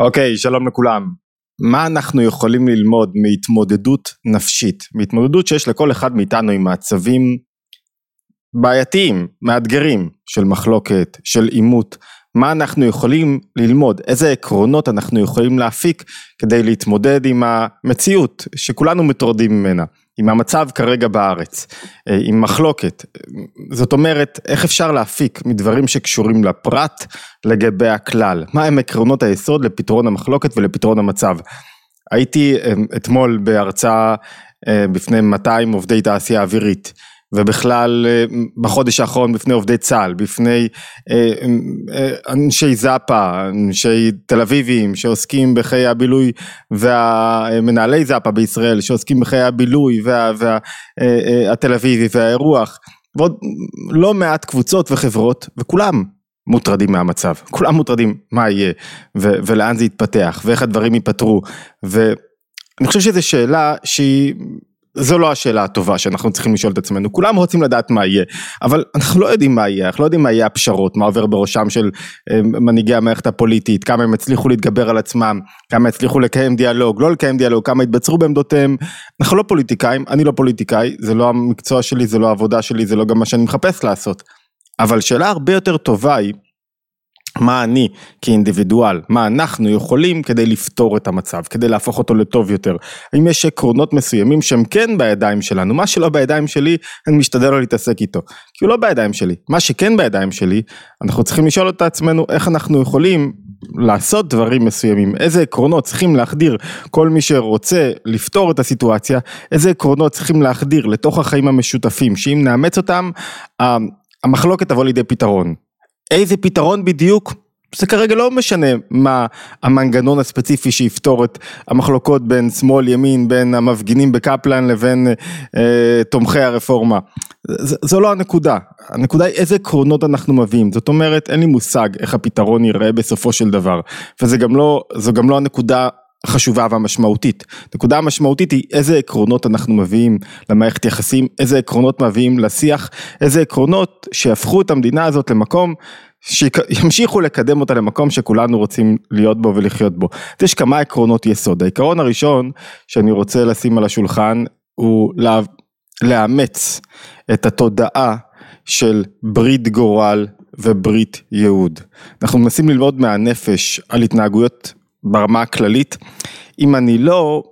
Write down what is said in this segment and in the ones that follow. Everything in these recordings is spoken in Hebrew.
אוקיי, שלום לכולם. מה אנחנו יכולים ללמוד מהתמודדות נפשית? מהתמודדות שיש לכל אחד מאיתנו עם מעצבים בעייתיים, מאתגרים, של מחלוקת, של עימות. מה אנחנו יכולים ללמוד? איזה עקרונות אנחנו יכולים להפיק כדי להתמודד עם המציאות שכולנו מטורדים ממנה? עם המצב כרגע בארץ, אה, עם מחלוקת, זאת אומרת איך אפשר להפיק מדברים שקשורים לפרט לגבי הכלל, מה הם עקרונות היסוד לפתרון המחלוקת ולפתרון המצב. הייתי אה, אתמול בהרצאה אה, בפני 200 עובדי תעשייה אווירית ובכלל אה, בחודש האחרון בפני עובדי צה"ל, בפני אה, אה, אנשי זאפה, אנשי תל אביבים שעוסקים בחיי הבילוי והמנהלי זאפה בישראל שעוסקים בחיי הבילוי והתל וה, אביבי והאירוח ועוד לא מעט קבוצות וחברות וכולם מוטרדים מהמצב, כולם מוטרדים מה יהיה ו- ולאן זה יתפתח ואיך הדברים ייפתרו ואני חושב שזו שאלה שהיא זו לא השאלה הטובה שאנחנו צריכים לשאול את עצמנו, כולם רוצים לדעת מה יהיה, אבל אנחנו לא יודעים מה יהיה, אנחנו לא יודעים מה יהיה הפשרות, מה עובר בראשם של אה, מנהיגי המערכת הפוליטית, כמה הם הצליחו להתגבר על עצמם, כמה הצליחו לקיים דיאלוג, לא לקיים דיאלוג, כמה התבצרו בעמדותיהם, אנחנו לא פוליטיקאים, אני לא פוליטיקאי, זה לא המקצוע שלי, זה לא העבודה שלי, זה לא גם מה שאני מחפש לעשות, אבל שאלה הרבה יותר טובה היא, מה אני כאינדיבידואל, מה אנחנו יכולים כדי לפתור את המצב, כדי להפוך אותו לטוב יותר. האם יש עקרונות מסוימים שהם כן בידיים שלנו, מה שלא בידיים שלי, אני משתדל לא להתעסק איתו, כי הוא לא בידיים שלי. מה שכן בידיים שלי, אנחנו צריכים לשאול את עצמנו איך אנחנו יכולים לעשות דברים מסוימים, איזה עקרונות צריכים להחדיר כל מי שרוצה לפתור את הסיטואציה, איזה עקרונות צריכים להחדיר לתוך החיים המשותפים, שאם נאמץ אותם, המחלוקת תבוא לידי פתרון. איזה פתרון בדיוק, זה כרגע לא משנה מה המנגנון הספציפי שיפתור את המחלוקות בין שמאל ימין, בין המפגינים בקפלן לבין אה, תומכי הרפורמה. ז, זו לא הנקודה, הנקודה היא איזה עקרונות אנחנו מביאים, זאת אומרת אין לי מושג איך הפתרון ייראה בסופו של דבר, וזו גם לא, גם לא הנקודה החשובה והמשמעותית. נקודה המשמעותית היא איזה עקרונות אנחנו מביאים למערכת יחסים, איזה עקרונות מביאים לשיח, איזה עקרונות שיהפכו את המדינה הזאת למקום שימשיכו לקדם אותה למקום שכולנו רוצים להיות בו ולחיות בו. יש כמה עקרונות יסוד. העיקרון הראשון שאני רוצה לשים על השולחן הוא לה... לאמץ את התודעה של ברית גורל וברית ייעוד. אנחנו מנסים ללמוד מהנפש על התנהגויות ברמה הכללית, אם אני לא,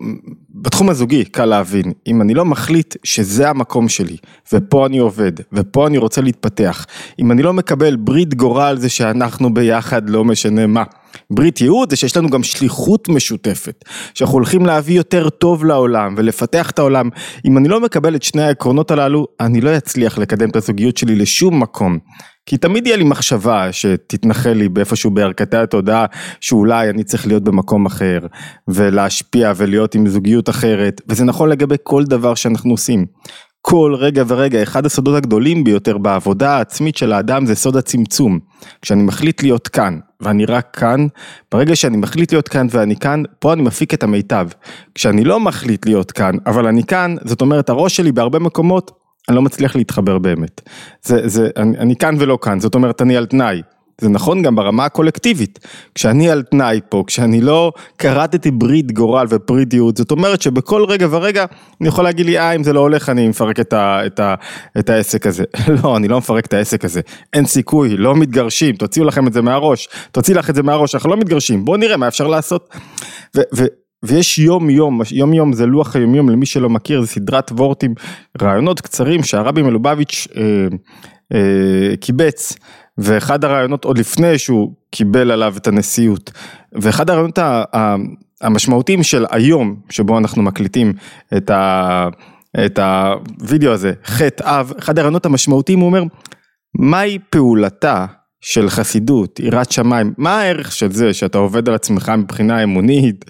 בתחום הזוגי קל להבין, אם אני לא מחליט שזה המקום שלי, ופה אני עובד, ופה אני רוצה להתפתח, אם אני לא מקבל ברית גורל זה שאנחנו ביחד לא משנה מה. ברית ייעוד זה שיש לנו גם שליחות משותפת, שאנחנו הולכים להביא יותר טוב לעולם ולפתח את העולם. אם אני לא מקבל את שני העקרונות הללו, אני לא אצליח לקדם את הזוגיות שלי לשום מקום. כי תמיד יהיה לי מחשבה שתתנחל לי באיפשהו בערכתי התודעה שאולי אני צריך להיות במקום אחר ולהשפיע ולהיות עם זוגיות אחרת וזה נכון לגבי כל דבר שאנחנו עושים. כל רגע ורגע, אחד הסודות הגדולים ביותר בעבודה העצמית של האדם זה סוד הצמצום. כשאני מחליט להיות כאן, ואני רק כאן, ברגע שאני מחליט להיות כאן ואני כאן, פה אני מפיק את המיטב. כשאני לא מחליט להיות כאן, אבל אני כאן, זאת אומרת הראש שלי בהרבה מקומות אני לא מצליח להתחבר באמת. זה, זה, אני, אני כאן ולא כאן, זאת אומרת אני על תנאי. זה נכון גם ברמה הקולקטיבית. כשאני על תנאי פה, כשאני לא כרתתי ברית גורל וברית ייעוד, זאת אומרת שבכל רגע ורגע אני יכול להגיד לי, אה, אם זה לא הולך אני מפרק את, ה, את, ה, את העסק הזה. לא, אני לא מפרק את העסק הזה. אין סיכוי, לא מתגרשים, תוציאו לכם את זה מהראש. תוציא לך את זה מהראש, אנחנו לא מתגרשים, בואו נראה מה אפשר לעשות. ו, ו, ויש יום יום, יום יום זה לוח היום יום למי שלא מכיר, זה סדרת וורטים, רעיונות קצרים שהרבי מלובביץ' אה, אה, קיבץ, ואחד הרעיונות עוד לפני שהוא קיבל עליו את הנשיאות, ואחד הרעיונות המשמעותיים של היום, שבו אנחנו מקליטים את, ה, את הוידאו הזה, חטא אב, אחד הרעיונות המשמעותיים הוא אומר, מהי פעולתה של חסידות, יראת שמיים, מה הערך של זה שאתה עובד על עצמך מבחינה אמונית,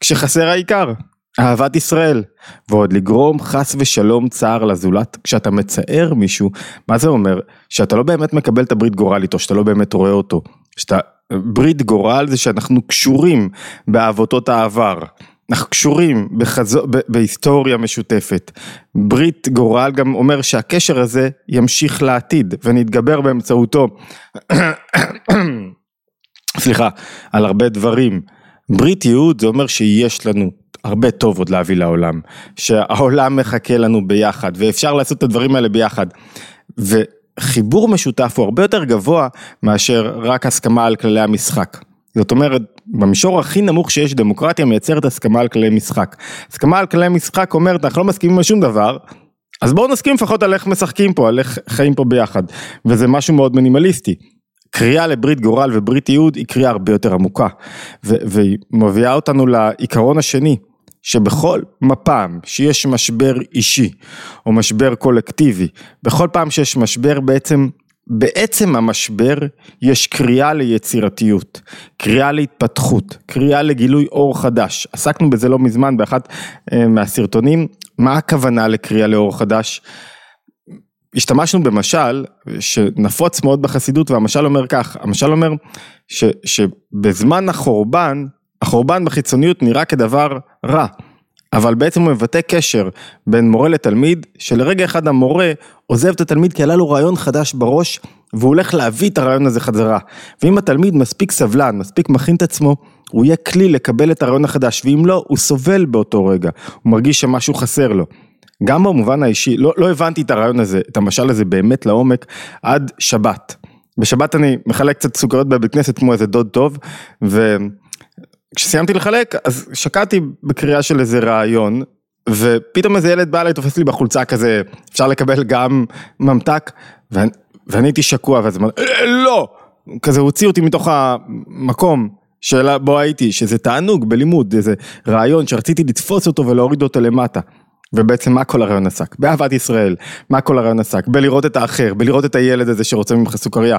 כשחסר העיקר, אהבת ישראל, ועוד לגרום חס ושלום צער לזולת, כשאתה מצער מישהו, מה זה אומר? שאתה לא באמת מקבל את הברית גורל איתו, שאתה לא באמת רואה אותו, שאתה, ברית גורל זה שאנחנו קשורים בעבותות העבר, אנחנו קשורים בחזו, ב, בהיסטוריה משותפת. ברית גורל גם אומר שהקשר הזה ימשיך לעתיד ונתגבר באמצעותו, סליחה, על הרבה דברים. ברית ייעוד זה אומר שיש לנו הרבה טוב עוד להביא לעולם, שהעולם מחכה לנו ביחד ואפשר לעשות את הדברים האלה ביחד. וחיבור משותף הוא הרבה יותר גבוה מאשר רק הסכמה על כללי המשחק. זאת אומרת, במישור הכי נמוך שיש דמוקרטיה מייצרת הסכמה על כללי משחק. הסכמה על כללי משחק אומרת אנחנו לא מסכימים על שום דבר, אז בואו נסכים לפחות על איך משחקים פה, על איך חיים פה ביחד. וזה משהו מאוד מינימליסטי. קריאה לברית גורל וברית ייעוד היא קריאה הרבה יותר עמוקה. והיא מביאה אותנו לעיקרון השני, שבכל פעם שיש משבר אישי או משבר קולקטיבי, בכל פעם שיש משבר בעצם בעצם המשבר יש קריאה ליצירתיות, קריאה להתפתחות, קריאה לגילוי אור חדש. עסקנו בזה לא מזמן באחת אה, מהסרטונים, מה הכוונה לקריאה לאור חדש? השתמשנו במשל שנפוץ מאוד בחסידות והמשל אומר כך, המשל אומר ש, שבזמן החורבן, החורבן בחיצוניות נראה כדבר רע. אבל בעצם הוא מבטא קשר בין מורה לתלמיד, שלרגע אחד המורה עוזב את התלמיד כי עלה לו רעיון חדש בראש, והוא הולך להביא את הרעיון הזה חזרה. ואם התלמיד מספיק סבלן, מספיק מכין את עצמו, הוא יהיה כלי לקבל את הרעיון החדש, ואם לא, הוא סובל באותו רגע, הוא מרגיש שמשהו חסר לו. גם במובן האישי, לא, לא הבנתי את הרעיון הזה, את המשל הזה באמת לעומק, עד שבת. בשבת אני מחלק קצת סוכריות בבית כנסת כמו איזה דוד טוב, ו... כשסיימתי לחלק אז שקעתי בקריאה של איזה רעיון ופתאום איזה ילד בא אליי תופס לי בחולצה כזה אפשר לקבל גם ממתק ואני, הייתי שקוע ואז אמרתי אה, לא כזה הוציא אותי מתוך המקום שאלה בו הייתי שזה תענוג בלימוד איזה רעיון שרציתי לתפוס אותו ולהוריד אותו למטה. ובעצם מה כל הרעיון עסק? באהבת ישראל, מה כל הרעיון עסק? בלראות את האחר, בלראות את הילד הזה שרוצה ממך סוכריה.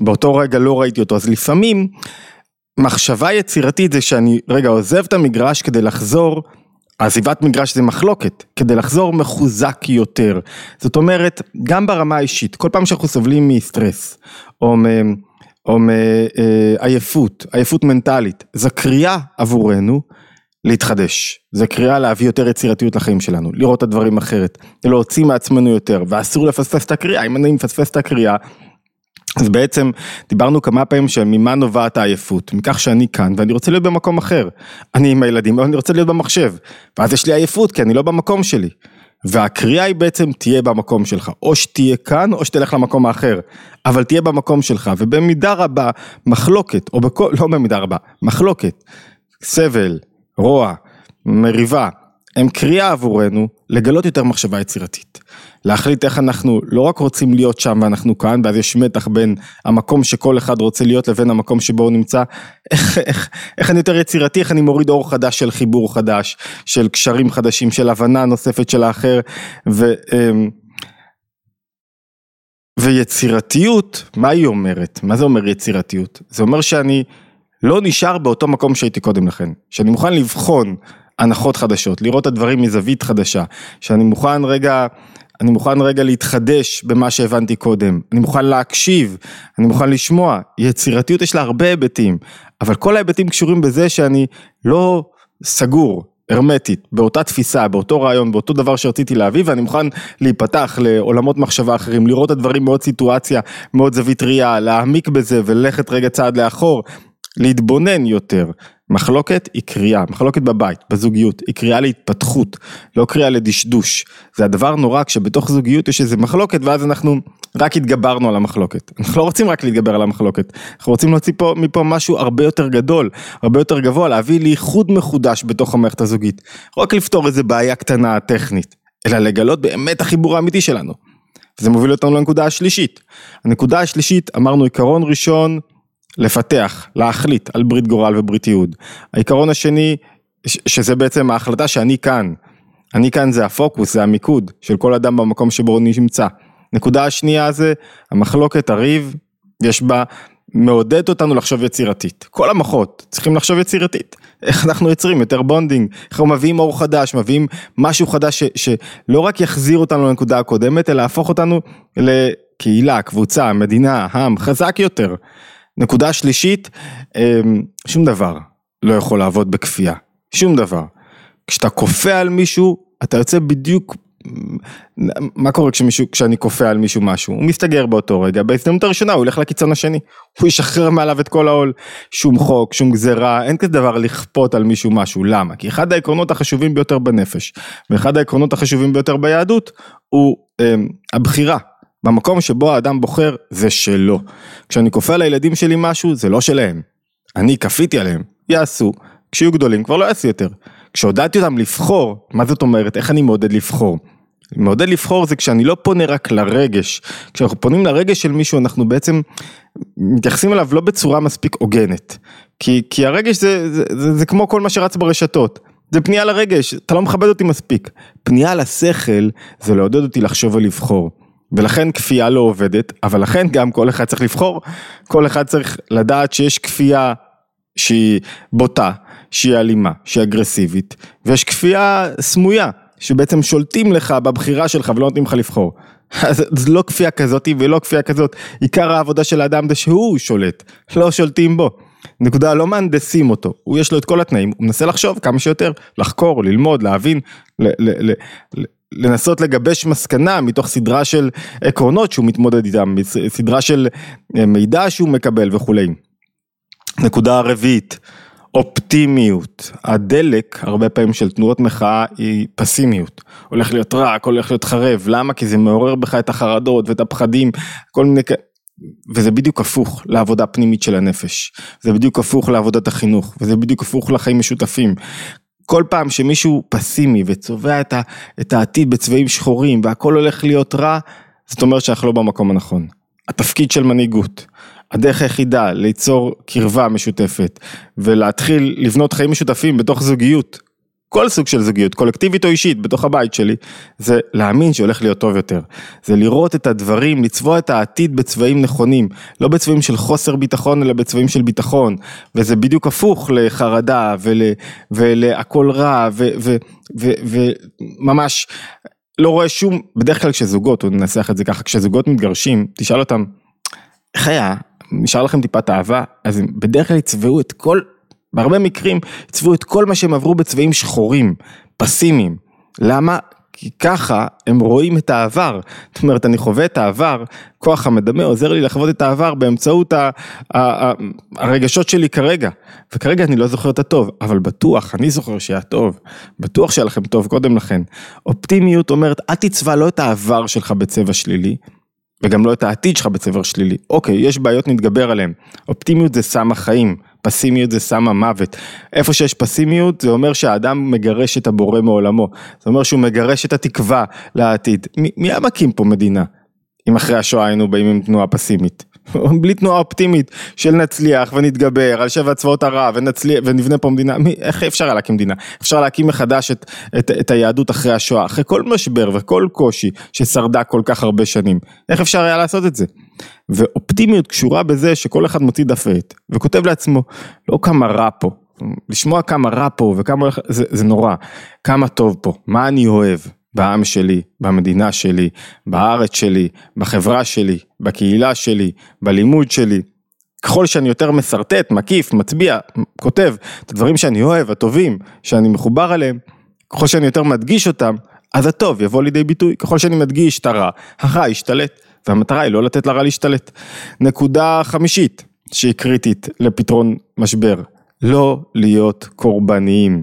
באותו רגע לא ראיתי אותו, אז לפעמים מחשבה יצירתית זה שאני רגע עוזב את המגרש כדי לחזור, עזיבת מגרש זה מחלוקת, כדי לחזור מחוזק יותר. זאת אומרת, גם ברמה האישית, כל פעם שאנחנו סובלים מסטרס, או מ... או מעייפות, עייפות מנטלית, זו קריאה עבורנו להתחדש, זו קריאה להביא יותר יצירתיות לחיים שלנו, לראות את הדברים אחרת, להוציא מעצמנו יותר, ואסור לפספס את הקריאה, אם אני מפספס את הקריאה, אז בעצם דיברנו כמה פעמים שממה נובעת העייפות, מכך שאני כאן ואני רוצה להיות במקום אחר. אני עם הילדים אבל אני רוצה להיות במחשב, ואז יש לי עייפות כי אני לא במקום שלי. והקריאה היא בעצם תהיה במקום שלך, או שתהיה כאן או שתלך למקום האחר, אבל תהיה במקום שלך, ובמידה רבה מחלוקת, או בכל, לא במידה רבה, מחלוקת, סבל, רוע, מריבה, הם קריאה עבורנו לגלות יותר מחשבה יצירתית. להחליט איך אנחנו לא רק רוצים להיות שם ואנחנו כאן, ואז יש מתח בין המקום שכל אחד רוצה להיות לבין המקום שבו הוא נמצא, איך, איך, איך אני יותר יצירתי, איך אני מוריד אור חדש של חיבור חדש, של קשרים חדשים, של הבנה נוספת של האחר, ו... אמ, ויצירתיות, מה היא אומרת? מה זה אומר יצירתיות? זה אומר שאני לא נשאר באותו מקום שהייתי קודם לכן, שאני מוכן לבחון הנחות חדשות, לראות את הדברים מזווית חדשה, שאני מוכן רגע, אני מוכן רגע להתחדש במה שהבנתי קודם, אני מוכן להקשיב, אני מוכן לשמוע, יצירתיות יש לה הרבה היבטים, אבל כל ההיבטים קשורים בזה שאני לא סגור, הרמטית, באותה תפיסה, באותו רעיון, באותו דבר שרציתי להביא, ואני מוכן להיפתח לעולמות מחשבה אחרים, לראות את הדברים מאוד סיטואציה, מאוד זווית ראייה, להעמיק בזה וללכת רגע צעד לאחור, להתבונן יותר. מחלוקת היא קריאה, מחלוקת בבית, בזוגיות, היא קריאה להתפתחות, לא קריאה לדשדוש. זה הדבר נורא כשבתוך זוגיות יש איזה מחלוקת ואז אנחנו רק התגברנו על המחלוקת. אנחנו לא רוצים רק להתגבר על המחלוקת, אנחנו רוצים להוציא פה, מפה משהו הרבה יותר גדול, הרבה יותר גבוה, להביא לאיחוד מחודש בתוך המערכת הזוגית. לא רק לפתור איזה בעיה קטנה טכנית, אלא לגלות באמת החיבור האמיתי שלנו. זה מוביל אותנו לנקודה השלישית. הנקודה השלישית, אמרנו עיקרון ראשון, לפתח, להחליט על ברית גורל וברית ייעוד. העיקרון השני, שזה בעצם ההחלטה שאני כאן. אני כאן זה הפוקוס, זה המיקוד של כל אדם במקום שבו הוא נמצא. נקודה השנייה זה המחלוקת, הריב, יש בה, מעודד אותנו לחשוב יצירתית. כל המוחות צריכים לחשוב יצירתית. איך אנחנו יוצרים יותר bonding, איך אנחנו מביאים אור חדש, מביאים משהו חדש ש, שלא רק יחזיר אותנו לנקודה הקודמת, אלא יהפוך אותנו לקהילה, קבוצה, מדינה, עם, חזק יותר. נקודה שלישית, אמ, שום דבר לא יכול לעבוד בכפייה, שום דבר. כשאתה כופה על מישהו, אתה יוצא בדיוק מה קורה כשמישהו, כשאני כופה על מישהו משהו? הוא מסתגר באותו רגע, בהזדמנות הראשונה הוא הולך לקיצון השני, הוא ישחרר מעליו את כל העול, שום חוק, שום גזרה, אין כזה דבר לכפות על מישהו משהו, למה? כי אחד העקרונות החשובים ביותר בנפש, ואחד העקרונות החשובים ביותר ביהדות, הוא אה, הבחירה. במקום שבו האדם בוחר זה שלו. כשאני כופה על הילדים שלי משהו זה לא שלהם. אני כפיתי עליהם, יעשו, כשיהיו גדולים כבר לא יעשו יותר. כשעודדתי אותם לבחור, מה זאת אומרת, איך אני מעודד לבחור? מעודד לבחור זה כשאני לא פונה רק לרגש, כשאנחנו פונים לרגש של מישהו אנחנו בעצם מתייחסים אליו לא בצורה מספיק הוגנת, כי, כי הרגש זה, זה, זה, זה כמו כל מה שרץ ברשתות, זה פנייה לרגש, אתה לא מכבד אותי מספיק, פנייה לשכל זה לעודד אותי לחשוב ולבחור. ולכן כפייה לא עובדת, אבל לכן גם כל אחד צריך לבחור, כל אחד צריך לדעת שיש כפייה שהיא בוטה, שהיא אלימה, שהיא אגרסיבית, ויש כפייה סמויה, שבעצם שולטים לך בבחירה שלך ולא נותנים לך לבחור. אז זה לא כפייה כזאת ולא כפייה כזאת, עיקר העבודה של האדם זה שהוא שולט, לא שולטים בו. נקודה, לא מהנדסים אותו, הוא יש לו את כל התנאים, הוא מנסה לחשוב כמה שיותר, לחקור, ללמוד, להבין, ל- ל- ל- לנסות לגבש מסקנה מתוך סדרה של עקרונות שהוא מתמודד איתם, סדרה של אה, מידע שהוא מקבל וכולי. נקודה רביעית, אופטימיות, הדלק הרבה פעמים של תנועות מחאה היא פסימיות, הולך להיות רע, הכל הולך להיות חרב, למה? כי זה מעורר בך את החרדות ואת הפחדים, כל מיני, וזה בדיוק הפוך לעבודה פנימית של הנפש, זה בדיוק הפוך לעבודת החינוך, וזה בדיוק הפוך לחיים משותפים. כל פעם שמישהו פסימי וצובע את, ה, את העתיד בצבעים שחורים והכל הולך להיות רע, זאת אומרת שאנחנו לא במקום הנכון. התפקיד של מנהיגות, הדרך היחידה ליצור קרבה משותפת ולהתחיל לבנות חיים משותפים בתוך זוגיות, כל סוג של זוגיות, קולקטיבית או אישית, בתוך הבית שלי, זה להאמין שהולך להיות טוב יותר. זה לראות את הדברים, לצבוע את העתיד בצבעים נכונים, לא בצבעים של חוסר ביטחון, אלא בצבעים של ביטחון. וזה בדיוק הפוך לחרדה ול, ולהכל רע, וממש לא רואה שום, בדרך כלל כשזוגות, או ננסח את זה ככה, כשזוגות מתגרשים, תשאל אותם, איך היה? נשאר לכם טיפת אהבה? אז הם בדרך כלל יצבעו את כל בהרבה מקרים עיצבו את כל מה שהם עברו בצבעים שחורים, פסימיים. למה? כי ככה הם רואים את העבר. זאת אומרת, אני חווה את העבר, כוח המדמה עוזר לי לחוות את העבר באמצעות ה- ה- ה- הרגשות שלי כרגע. וכרגע אני לא זוכר את הטוב, אבל בטוח, אני זוכר שהיה טוב. בטוח שהיה לכם טוב קודם לכן. אופטימיות אומרת, אל תצבע לא את העבר שלך בצבע שלילי, וגם לא את העתיד שלך בצבע שלילי. אוקיי, יש בעיות, נתגבר עליהן. אופטימיות זה סם החיים. פסימיות זה סם המוות. איפה שיש פסימיות זה אומר שהאדם מגרש את הבורא מעולמו. זה אומר שהוא מגרש את התקווה לעתיד. מי, היה מקים פה מדינה? אם אחרי השואה היינו באים עם תנועה פסימית. בלי תנועה אופטימית של נצליח ונתגבר על שבע צבאות ערב ונצליח ונבנה פה מדינה, מי, איך אפשר היה להקים מדינה? אפשר להקים מחדש את, את, את היהדות אחרי השואה, אחרי כל משבר וכל קושי ששרדה כל כך הרבה שנים, איך אפשר היה לעשות את זה? ואופטימיות קשורה בזה שכל אחד מוציא דף ועט וכותב לעצמו, לא כמה רע פה, לשמוע כמה רע פה וכמה, זה, זה נורא, כמה טוב פה, מה אני אוהב, בעם שלי, במדינה שלי, בארץ שלי, בחברה שלי, בקהילה שלי, בלימוד שלי. ככל שאני יותר משרטט, מקיף, מצביע, כותב את הדברים שאני אוהב, הטובים, שאני מחובר אליהם, ככל שאני יותר מדגיש אותם, אז הטוב יבוא לידי ביטוי. ככל שאני מדגיש את הרע, הרע ישתלט, והמטרה היא לא לתת לרע להשתלט. נקודה חמישית, שהיא קריטית לפתרון משבר, לא להיות קורבניים.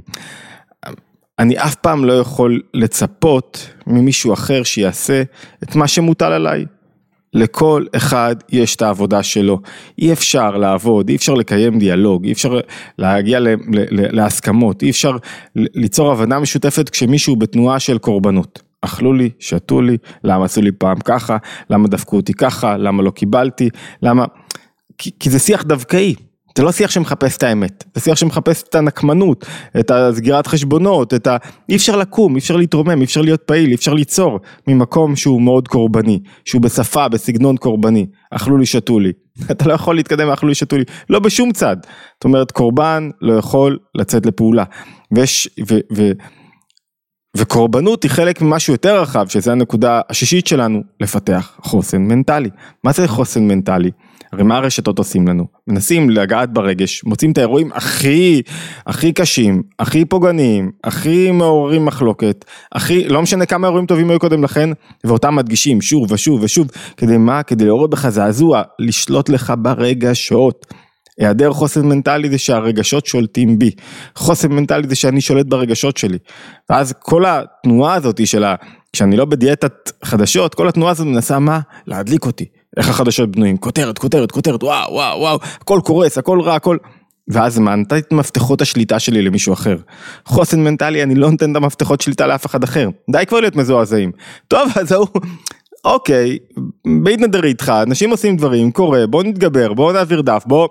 אני אף פעם לא יכול לצפות ממישהו אחר שיעשה את מה שמוטל עליי. לכל אחד יש את העבודה שלו, אי אפשר לעבוד, אי אפשר לקיים דיאלוג, אי אפשר להגיע ל- ל- להסכמות, אי אפשר ליצור הבנה משותפת כשמישהו בתנועה של קורבנות. אכלו לי, שתו לי, למה עשו לי פעם ככה, למה דפקו אותי ככה, למה לא קיבלתי, למה... כי, כי זה שיח דווקאי, זה לא שיח שמחפש את האמת, זה שיח שמחפש את הנקמנות, את הסגירת חשבונות, את ה... אי אפשר לקום, אי אפשר להתרומם, אי אפשר להיות פעיל, אי אפשר ליצור ממקום שהוא מאוד קורבני, שהוא בשפה, בסגנון קורבני, אכלו לי, שתו לי. אתה לא יכול להתקדם, אכלו לי, שתו לי, לא בשום צד. זאת אומרת, קורבן לא יכול לצאת לפעולה. ויש, ו, ו, וקורבנות היא חלק ממשהו יותר רחב, שזה הנקודה השישית שלנו, לפתח חוסן מנטלי. מה זה חוסן מנטלי? הרי מה הרשתות עושים לנו? מנסים לגעת ברגש, מוצאים את האירועים הכי, הכי קשים, הכי פוגעניים, הכי מעוררים מחלוקת, הכי, לא משנה כמה אירועים טובים היו קודם לכן, ואותם מדגישים שוב ושוב ושוב, כדי מה? כדי לעורר בך זעזוע, לשלוט לך ברגשות. היעדר חוסן מנטלי זה שהרגשות שולטים בי, חוסן מנטלי זה שאני שולט ברגשות שלי, ואז כל התנועה הזאת של ה... כשאני לא בדיאטת חדשות, כל התנועה הזאת מנסה מה? להדליק אותי. איך החדשות בנויים? כותרת, כותרת, כותרת, וואו, וואו, וואו, הכל קורס, הכל רע, הכל... ואז מה, נתתי את מפתחות השליטה שלי למישהו אחר. חוסן מנטלי, אני לא נותן את המפתחות שליטה לאף אחד אחר. די כבר להיות מזועזעים. טוב, אז ההוא, אוקיי, בית נדר איתך, אנשים עושים דברים, קורה, בוא נתגבר, בוא נעביר דף, בוא...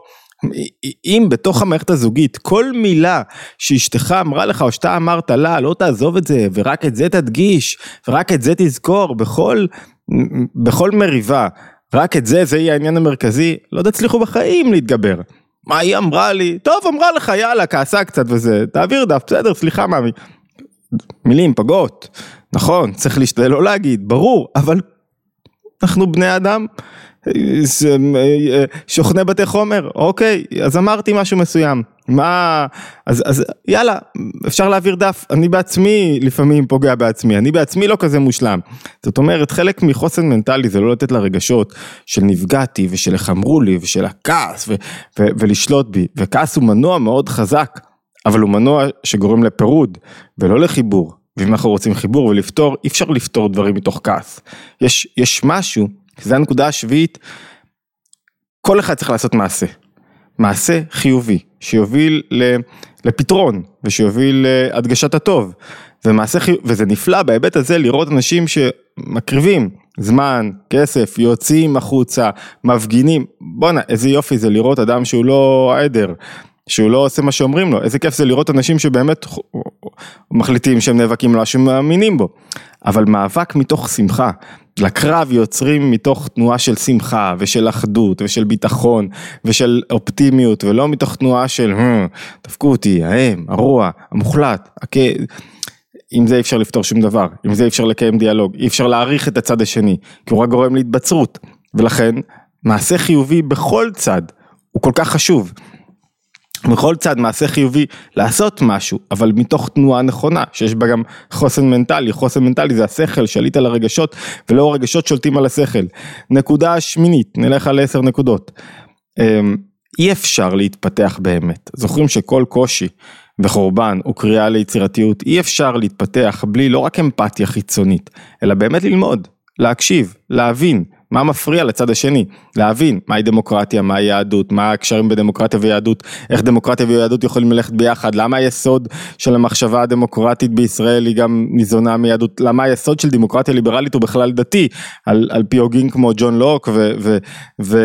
אם בתוך המערכת הזוגית כל מילה שאשתך אמרה לך או שאתה אמרת לה לא תעזוב את זה ורק את זה תדגיש ורק את זה תזכור בכל, בכל מריבה רק את זה זה יהיה העניין המרכזי לא תצליחו בחיים להתגבר. מה היא אמרה לי? טוב אמרה לך יאללה כעסה קצת וזה תעביר דף בסדר סליחה מאמי. מילים פגות נכון צריך להשתדל לא להגיד ברור אבל אנחנו בני אדם שוכני בתי חומר, אוקיי, אז אמרתי משהו מסוים, מה, אז, אז יאללה, אפשר להעביר דף, אני בעצמי לפעמים פוגע בעצמי, אני בעצמי לא כזה מושלם. זאת אומרת, חלק מחוסן מנטלי זה לא לתת לרגשות של נפגעתי ושל איך אמרו לי ושל הכעס ו, ו, ולשלוט בי, וכעס הוא מנוע מאוד חזק, אבל הוא מנוע שגורם לפירוד ולא לחיבור. ואם אנחנו רוצים חיבור ולפתור, אי אפשר לפתור דברים מתוך כעס. יש, יש משהו זה הנקודה השביעית, כל אחד צריך לעשות מעשה, מעשה חיובי, שיוביל לפתרון ושיוביל להדגשת הטוב, ומעשה חיובי, וזה נפלא בהיבט הזה לראות אנשים שמקריבים זמן, כסף, יוצאים החוצה, מפגינים, בואנה איזה יופי זה לראות אדם שהוא לא עדר. שהוא לא עושה מה שאומרים לו, איזה כיף זה לראות אנשים שבאמת מחליטים שהם נאבקים לו, מאמינים בו, אבל מאבק מתוך שמחה, לקרב יוצרים מתוך תנועה של שמחה ושל אחדות ושל ביטחון ושל אופטימיות ולא מתוך תנועה של דפקו אותי, האם, הרוע, המוחלט, הכ... עם זה אי אפשר לפתור שום דבר, עם זה אי אפשר לקיים דיאלוג, אי אפשר להעריך את הצד השני, כי הוא רק גורם להתבצרות, ולכן מעשה חיובי בכל צד הוא כל כך חשוב. בכל צד מעשה חיובי לעשות משהו, אבל מתוך תנועה נכונה, שיש בה גם חוסן מנטלי, חוסן מנטלי זה השכל, שליט על הרגשות, ולא הרגשות שולטים על השכל. נקודה שמינית, נלך על עשר נקודות. אמ, אי אפשר להתפתח באמת, זוכרים שכל קושי וחורבן הוא קריאה ליצירתיות, אי אפשר להתפתח בלי לא רק אמפתיה חיצונית, אלא באמת ללמוד, להקשיב, להבין, מה מפריע לצד השני, להבין מהי דמוקרטיה, מהי יהדות, מה הקשרים בדמוקרטיה ויהדות, איך דמוקרטיה ויהדות יכולים ללכת ביחד, למה היסוד של המחשבה הדמוקרטית בישראל היא גם ניזונה מיהדות, למה היסוד של דמוקרטיה ליברלית הוא בכלל דתי, על, על פי הוגים כמו ג'ון לוק ו, ו, ו,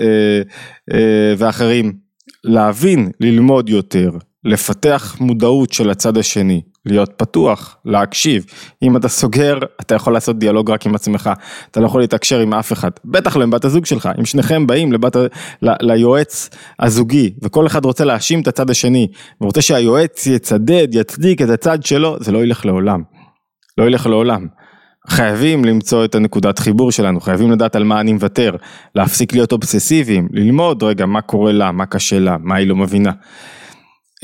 אה, אה, ואחרים, להבין, ללמוד יותר, לפתח מודעות של הצד השני, להיות פתוח, להקשיב. אם אתה סוגר, אתה יכול לעשות דיאלוג רק עם עצמך, אתה לא יכול להתקשר עם אף אחד, בטח לא עם בת הזוג שלך, אם שניכם באים לבת, ל, ליועץ הזוגי, וכל אחד רוצה להאשים את הצד השני, ורוצה שהיועץ יצדד, יצדיק את הצד שלו, זה לא ילך לעולם. לא ילך לעולם. חייבים למצוא את הנקודת חיבור שלנו, חייבים לדעת על מה אני מוותר, להפסיק להיות אובססיביים, ללמוד רגע מה קורה לה, מה קשה לה, מה היא לא מבינה.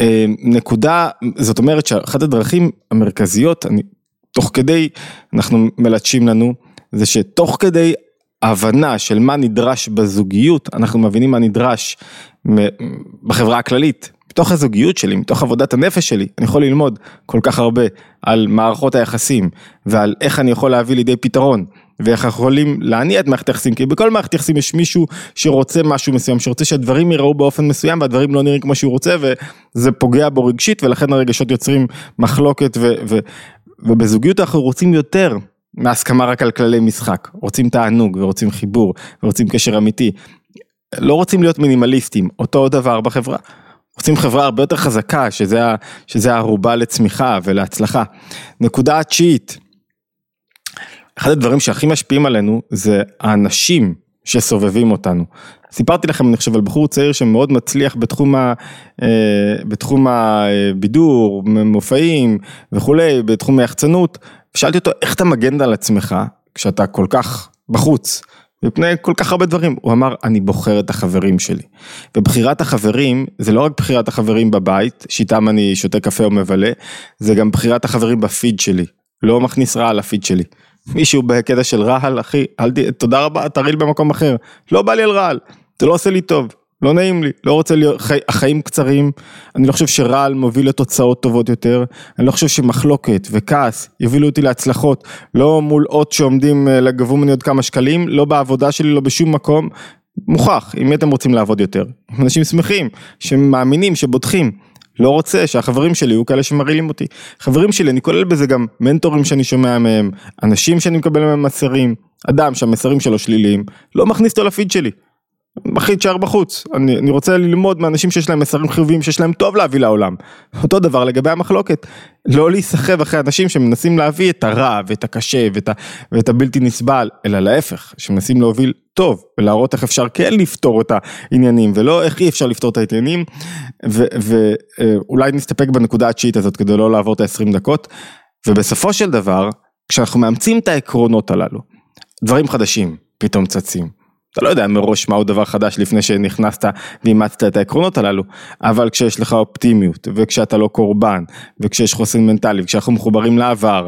אה, נקודה, זאת אומרת שאחת הדרכים המרכזיות, אני, תוך כדי, אנחנו מלטשים לנו, זה שתוך כדי ההבנה של מה נדרש בזוגיות, אנחנו מבינים מה נדרש בחברה הכללית. מתוך הזוגיות שלי, מתוך עבודת הנפש שלי, אני יכול ללמוד כל כך הרבה על מערכות היחסים ועל איך אני יכול להביא לידי פתרון. ואיך אנחנו יכולים להניע את מערכת היחסים, כי בכל מערכת יחסים יש מישהו שרוצה משהו מסוים, שרוצה שהדברים ייראו באופן מסוים והדברים לא נראים כמו שהוא רוצה וזה פוגע בו רגשית ולכן הרגשות יוצרים מחלוקת ו, ו, ובזוגיות אנחנו רוצים יותר מהסכמה רק על כללי משחק, רוצים תענוג ורוצים חיבור ורוצים קשר אמיתי, לא רוצים להיות מינימליסטים, אותו דבר בחברה. רוצים חברה הרבה יותר חזקה, שזה, שזה הערובה לצמיחה ולהצלחה. נקודה התשיעית, אחד הדברים שהכי משפיעים עלינו זה האנשים שסובבים אותנו. סיפרתי לכם אני חושב על בחור צעיר שמאוד מצליח בתחום, ה, אה, בתחום הבידור, מופעים וכולי, בתחום היחצנות, ושאלתי אותו איך אתה מגן על עצמך כשאתה כל כך בחוץ מפני כל כך הרבה דברים, הוא אמר אני בוחר את החברים שלי. ובחירת החברים זה לא רק בחירת החברים בבית, שאיתם אני שותה קפה או מבלה, זה גם בחירת החברים בפיד שלי, לא מכניס רעל לפיד שלי. מישהו בקטע של רעל, אחי, אל ת... תודה רבה, תרעיל במקום אחר, לא בא לי על רעל, זה לא עושה לי טוב. לא נעים לי, לא רוצה להיות, חי, החיים קצרים, אני לא חושב שרעל מוביל לתוצאות טובות יותר, אני לא חושב שמחלוקת וכעס יובילו אותי להצלחות, לא מול אות שעומדים אה, לגבו ממני עוד כמה שקלים, לא בעבודה שלי, לא בשום מקום, מוכח, עם מי אתם רוצים לעבוד יותר? אנשים שמחים, שמאמינים, שבוטחים. לא רוצה שהחברים שלי יהיו כאלה שמרעילים אותי. חברים שלי, אני כולל בזה גם מנטורים שאני שומע מהם, אנשים שאני מקבל מהם מסרים, אדם שהמסרים שלו שליליים, לא מכניס אותו לפיד שלי. אחי תשאר בחוץ, אני, אני רוצה ללמוד מאנשים שיש להם מסרים חיוביים, שיש להם טוב להביא לעולם. אותו דבר לגבי המחלוקת, לא להיסחב אחרי אנשים שמנסים להביא את הרע ואת הקשה ואת, ה, ואת הבלתי נסבל, אלא להפך, שמנסים להוביל טוב ולהראות איך אפשר כן לפתור את העניינים ולא איך אי אפשר לפתור את העניינים ואולי נסתפק בנקודה התשיעית הזאת כדי לא לעבור את ה-20 דקות ובסופו של דבר כשאנחנו מאמצים את העקרונות הללו, דברים חדשים פתאום צצים. אתה לא יודע מראש מהו דבר חדש לפני שנכנסת ואימצת את העקרונות הללו, אבל כשיש לך אופטימיות וכשאתה לא קורבן וכשיש חוסן מנטלי וכשאנחנו מחוברים לעבר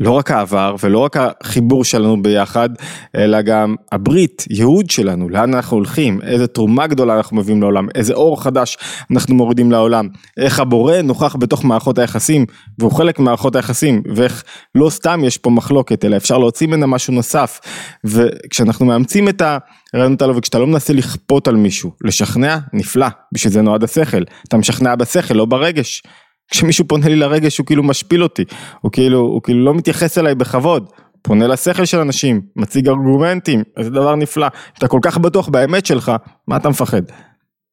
לא רק העבר ולא רק החיבור שלנו ביחד, אלא גם הברית, ייעוד שלנו, לאן אנחנו הולכים, איזה תרומה גדולה אנחנו מביאים לעולם, איזה אור חדש אנחנו מורידים לעולם, איך הבורא נוכח בתוך מערכות היחסים, והוא חלק ממערכות היחסים, ואיך לא סתם יש פה מחלוקת, אלא אפשר להוציא ממנה משהו נוסף, וכשאנחנו מאמצים את הרעיונות האלו, וכשאתה לא מנסה לכפות על מישהו, לשכנע, נפלא, בשביל זה נועד השכל, אתה משכנע בשכל, לא ברגש. כשמישהו פונה לי לרגש הוא כאילו משפיל אותי, הוא כאילו, הוא כאילו לא מתייחס אליי בכבוד, פונה לשכל של אנשים, מציג ארגומנטים, איזה דבר נפלא, אתה כל כך בטוח באמת שלך, מה אתה מפחד?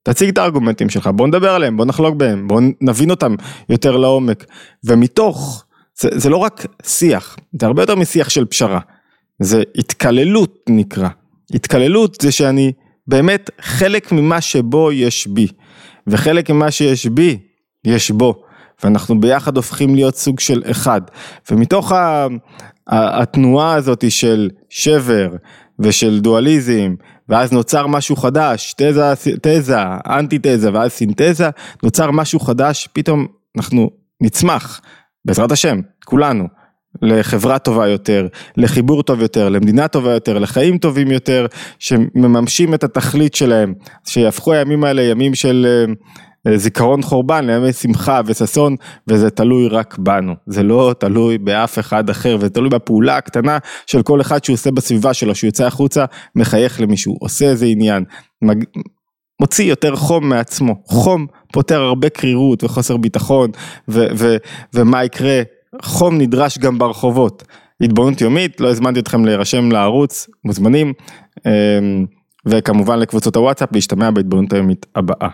תציג את הארגומנטים שלך, בוא נדבר עליהם, בוא נחלוק בהם, בוא נבין אותם יותר לעומק, ומתוך, זה, זה לא רק שיח, זה הרבה יותר משיח של פשרה, זה התקללות נקרא, התקללות זה שאני באמת חלק ממה שבו יש בי, וחלק ממה שיש בי, יש בו. ואנחנו ביחד הופכים להיות סוג של אחד. ומתוך ה, ה, התנועה הזאת של שבר ושל דואליזם, ואז נוצר משהו חדש, תזה, תזה, אנטי תזה ואז סינתזה, נוצר משהו חדש, פתאום אנחנו נצמח, בעזרת השם, כולנו. לחברה טובה יותר, לחיבור טוב יותר, למדינה טובה יותר, לחיים טובים יותר, שמממשים את התכלית שלהם, שיהפכו הימים האלה ימים של אה, זיכרון חורבן לימי שמחה וששון וזה תלוי רק בנו, זה לא תלוי באף אחד אחר וזה תלוי בפעולה הקטנה של כל אחד שהוא עושה בסביבה שלו, שהוא יוצא החוצה, מחייך למישהו, עושה איזה עניין, מג... מוציא יותר חום מעצמו, חום פותר הרבה קרירות וחוסר ביטחון ו- ו- ומה יקרה, חום נדרש גם ברחובות. התבוננות יומית, לא הזמנתי אתכם להירשם לערוץ, מוזמנים, אמ, וכמובן לקבוצות הוואטסאפ להשתמע בהתבוננות היומית הבאה.